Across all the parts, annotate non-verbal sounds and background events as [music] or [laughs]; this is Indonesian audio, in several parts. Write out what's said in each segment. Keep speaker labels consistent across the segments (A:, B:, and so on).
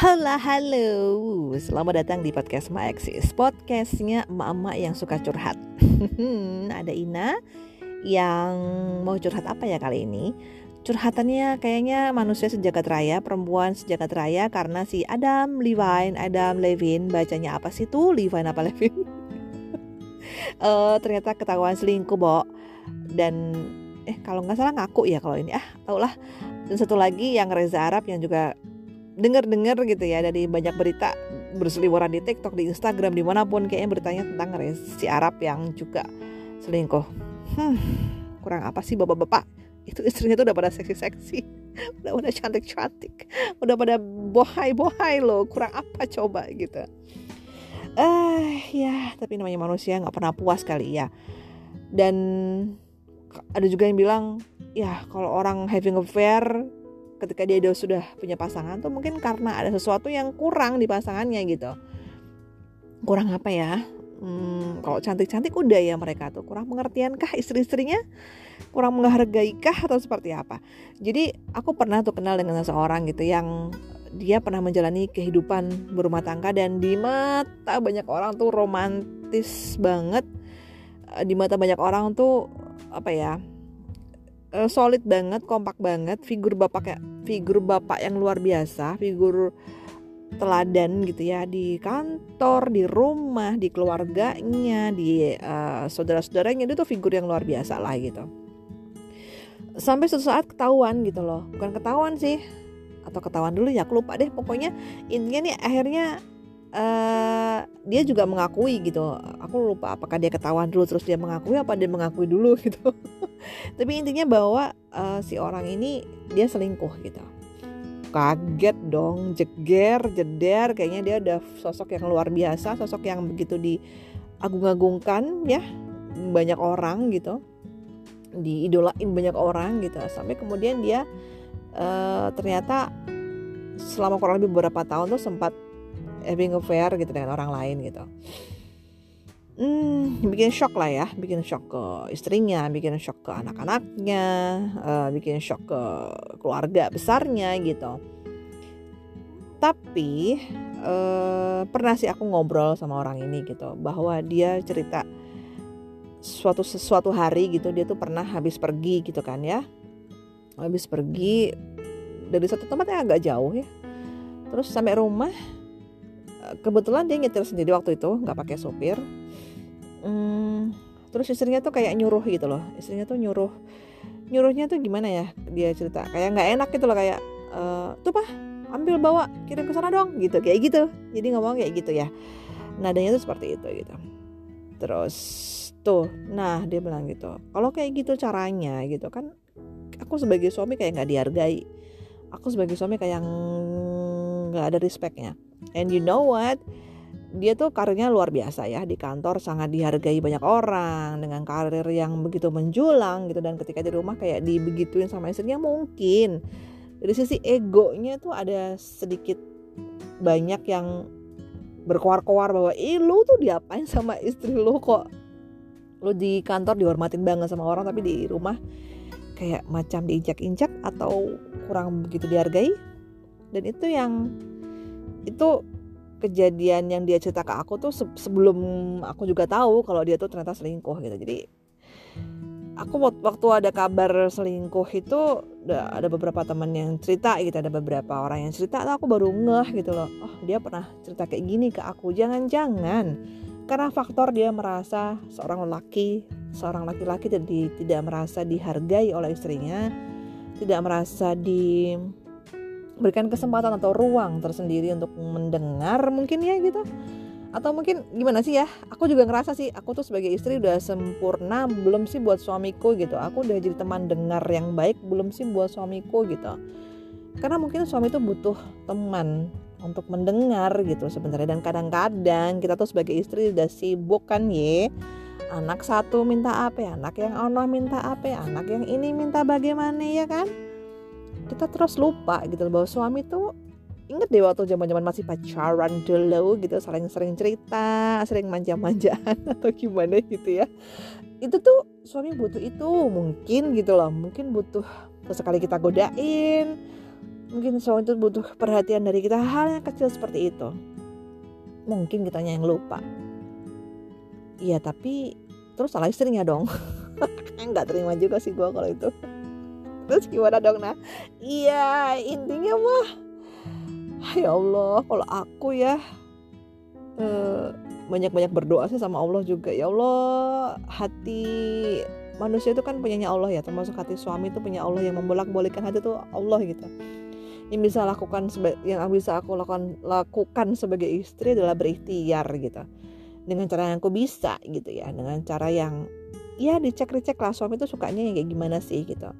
A: Halo, halo. Selamat datang di podcast Ma Eksis. Podcastnya emak-emak yang suka curhat. [laughs] Ada Ina yang mau curhat apa ya kali ini? Curhatannya kayaknya manusia sejagat raya, perempuan sejagat raya karena si Adam Levine, Adam Levine, bacanya apa sih tuh? Levine apa Levine? uh, [laughs] ternyata ketahuan selingkuh, Bo. Dan eh kalau nggak salah ngaku ya kalau ini ah tau lah dan satu lagi yang Reza Arab yang juga dengar-dengar gitu ya dari banyak berita berseliweran di TikTok, di Instagram, di mana pun kayaknya beritanya tentang si Arab yang juga selingkuh. Hmm, kurang apa sih bapak-bapak? Itu istrinya tuh udah pada seksi-seksi, [laughs] udah pada cantik-cantik, udah pada bohai-bohai loh. Kurang apa coba gitu? Eh uh, ya, tapi namanya manusia nggak pernah puas kali ya. Dan ada juga yang bilang ya kalau orang having affair ketika dia sudah punya pasangan tuh mungkin karena ada sesuatu yang kurang di pasangannya gitu. Kurang apa ya? Hmm, kalau cantik-cantik udah ya mereka tuh. Kurang pengertian kah istri-istrinya? Kurang menghargai kah atau seperti apa? Jadi aku pernah tuh kenal dengan seseorang gitu yang dia pernah menjalani kehidupan berumah tangga dan di mata banyak orang tuh romantis banget. Di mata banyak orang tuh apa ya uh, solid banget, kompak banget, figur bapak kayak figur bapak yang luar biasa, figur teladan gitu ya di kantor, di rumah, di keluarganya, di uh, saudara-saudaranya itu tuh figur yang luar biasa lah gitu. Sampai suatu saat ketahuan gitu loh, bukan ketahuan sih, atau ketahuan dulu ya, aku lupa deh. Pokoknya intinya nih akhirnya uh, dia juga mengakui gitu aku lupa apakah dia ketahuan dulu terus dia mengakui apa dia mengakui dulu [laughs] gitu. Tapi intinya bahwa uh, si orang ini dia selingkuh gitu. Kaget dong jeger jeder kayaknya dia udah sosok yang luar biasa sosok yang begitu diagung-agungkan ya banyak orang gitu. Diidolain banyak orang gitu sampai kemudian dia uh, ternyata selama kurang lebih beberapa tahun tuh sempat having affair gitu dengan orang lain gitu. Hmm, bikin shock lah ya, bikin shock ke istrinya, bikin shock ke anak-anaknya, uh, bikin shock ke keluarga besarnya gitu. Tapi uh, pernah sih aku ngobrol sama orang ini gitu, bahwa dia cerita suatu sesuatu hari gitu dia tuh pernah habis pergi gitu kan ya, habis pergi dari satu tempat yang agak jauh ya, terus sampai rumah kebetulan dia nyetir sendiri waktu itu nggak pakai sopir. Hmm, terus istrinya tuh kayak nyuruh gitu loh. Istrinya tuh nyuruh nyuruhnya tuh gimana ya dia cerita. Kayak nggak enak gitu loh kayak e, tuh pak ambil bawa kirim ke sana dong gitu kayak gitu. Jadi ngomong kayak gitu ya. Nadanya tuh seperti itu gitu. Terus tuh nah dia bilang gitu kalau kayak gitu caranya gitu kan aku sebagai suami kayak nggak dihargai. Aku sebagai suami kayak nggak ada respectnya and you know what? Dia tuh karirnya luar biasa ya di kantor sangat dihargai banyak orang dengan karir yang begitu menjulang gitu dan ketika di rumah kayak dibegituin sama istrinya mungkin. Dari sisi egonya tuh ada sedikit banyak yang berkoar-koar bahwa ih lu tuh diapain sama istri lu kok? Lu di kantor dihormatin banget sama orang tapi di rumah kayak macam diinjak-injak atau kurang begitu dihargai. Dan itu yang itu kejadian yang dia cerita ke aku tuh sebelum aku juga tahu kalau dia tuh ternyata selingkuh gitu. Jadi aku waktu ada kabar selingkuh itu ada beberapa teman yang cerita gitu ada beberapa orang yang cerita aku baru ngeh gitu loh. Oh dia pernah cerita kayak gini ke aku jangan-jangan karena faktor dia merasa seorang lelaki seorang laki-laki tidak merasa dihargai oleh istrinya tidak merasa di berikan kesempatan atau ruang tersendiri untuk mendengar mungkin ya gitu. Atau mungkin gimana sih ya aku juga ngerasa sih aku tuh sebagai istri udah sempurna belum sih buat suamiku gitu. Aku udah jadi teman dengar yang baik belum sih buat suamiku gitu. Karena mungkin suami itu butuh teman untuk mendengar gitu sebenarnya. Dan kadang-kadang kita tuh sebagai istri udah sibuk kan ye? Anak satu minta apa anak yang Allah minta apa anak yang ini minta bagaimana ya kan kita terus lupa gitu bahwa suami tuh inget deh waktu zaman zaman masih pacaran dulu gitu sering sering cerita sering manja-manjaan [laughs] atau gimana gitu ya. Itu tuh suami butuh itu mungkin gitu loh mungkin butuh sesekali kita godain mungkin suami itu butuh perhatian dari kita hal yang kecil seperti itu. Mungkin kitanya yang lupa. Iya tapi terus salah istrinya dong. [laughs] Nggak terima juga sih gue kalau itu terus gimana dong? Nah iya intinya mah ya Allah kalau aku ya eh, banyak-banyak berdoa sih sama Allah juga. Ya Allah hati manusia itu kan punyanya Allah ya termasuk hati suami itu punya Allah yang membolak-balikan hati itu Allah gitu. Yang bisa lakukan yang bisa aku lakukan lakukan sebagai istri adalah berikhtiar gitu. Dengan cara yang aku bisa gitu ya dengan cara yang ya dicek dicek lah suami itu sukanya yang kayak gimana sih gitu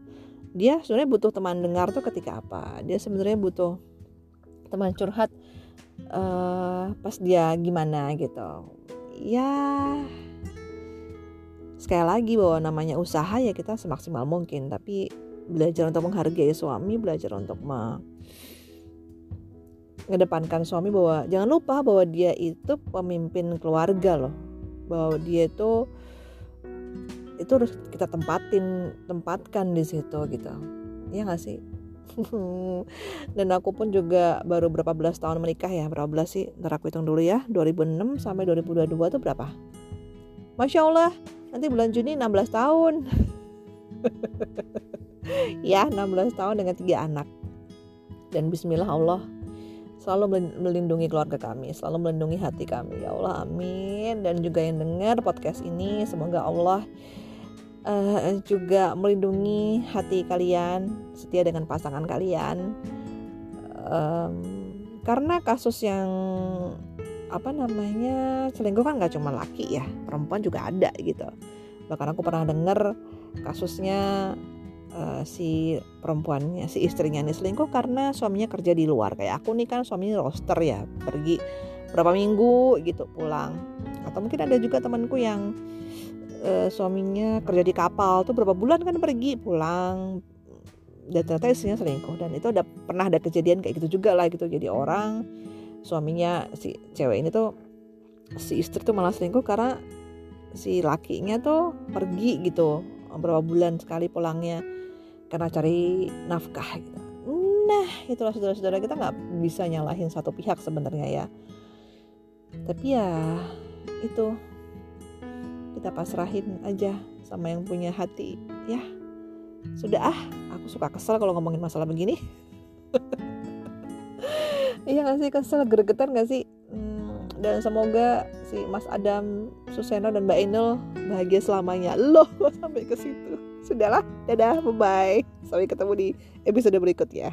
A: dia sebenarnya butuh teman dengar tuh ketika apa. Dia sebenarnya butuh teman curhat uh, pas dia gimana gitu. Ya sekali lagi bahwa namanya usaha ya kita semaksimal mungkin tapi belajar untuk menghargai suami belajar untuk mengedepankan suami bahwa jangan lupa bahwa dia itu pemimpin keluarga loh. Bahwa dia itu itu harus kita tempatin tempatkan di situ gitu. Ya nggak sih? [laughs] Dan aku pun juga baru berapa belas tahun menikah ya berapa belas sih? Ntar aku hitung dulu ya 2006 sampai 2022 itu berapa? Masya Allah nanti bulan Juni 16 tahun. [laughs] Ya 16 tahun dengan tiga anak. Dan bismillah Allah selalu melindungi keluarga kami, selalu melindungi hati kami. Ya Allah, amin. Dan juga yang dengar podcast ini, semoga Allah uh, juga melindungi hati kalian, setia dengan pasangan kalian. Um, karena kasus yang apa namanya selingkuh kan nggak cuma laki ya, perempuan juga ada gitu. Bahkan aku pernah dengar kasusnya uh, si perempuannya si istrinya nih selingkuh karena suaminya kerja di luar kayak aku nih kan suaminya roster ya pergi berapa minggu gitu pulang atau mungkin ada juga temanku yang uh, suaminya kerja di kapal tuh berapa bulan kan pergi pulang. Dan ternyata istrinya selingkuh. Dan itu udah pernah ada kejadian kayak gitu juga lah gitu. Jadi orang suaminya si cewek ini tuh si istri tuh malah selingkuh karena si lakinya tuh pergi gitu. Berapa bulan sekali pulangnya karena cari nafkah gitu. Nah, itulah saudara-saudara kita nggak bisa nyalahin satu pihak sebenarnya ya. Tapi ya itu kita pasrahin aja sama yang punya hati ya. Sudah ah, aku suka kesel kalau ngomongin masalah begini. [laughs] iya gak sih kesel gregetan gak sih? Hmm, dan semoga si Mas Adam, Suseno dan Mbak Inul bahagia selamanya. Loh, [laughs] sampai ke situ. Sudahlah, dadah, bye-bye. Sampai ketemu di episode berikut ya.